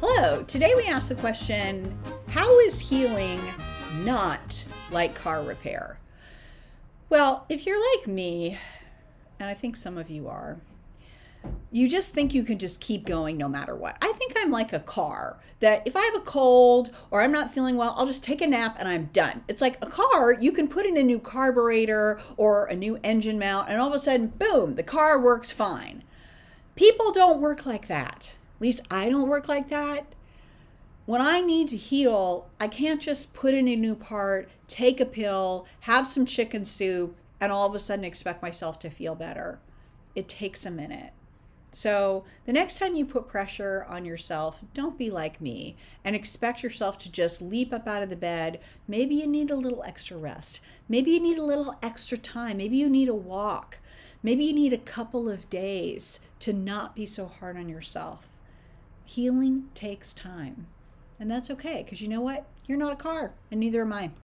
Hello, today we ask the question How is healing not like car repair? Well, if you're like me, and I think some of you are, you just think you can just keep going no matter what. I think I'm like a car that if I have a cold or I'm not feeling well, I'll just take a nap and I'm done. It's like a car, you can put in a new carburetor or a new engine mount, and all of a sudden, boom, the car works fine. People don't work like that. At least I don't work like that. When I need to heal, I can't just put in a new part, take a pill, have some chicken soup, and all of a sudden expect myself to feel better. It takes a minute. So, the next time you put pressure on yourself, don't be like me and expect yourself to just leap up out of the bed. Maybe you need a little extra rest. Maybe you need a little extra time. Maybe you need a walk. Maybe you need a couple of days to not be so hard on yourself. Healing takes time. And that's okay because you know what? You're not a car, and neither am I.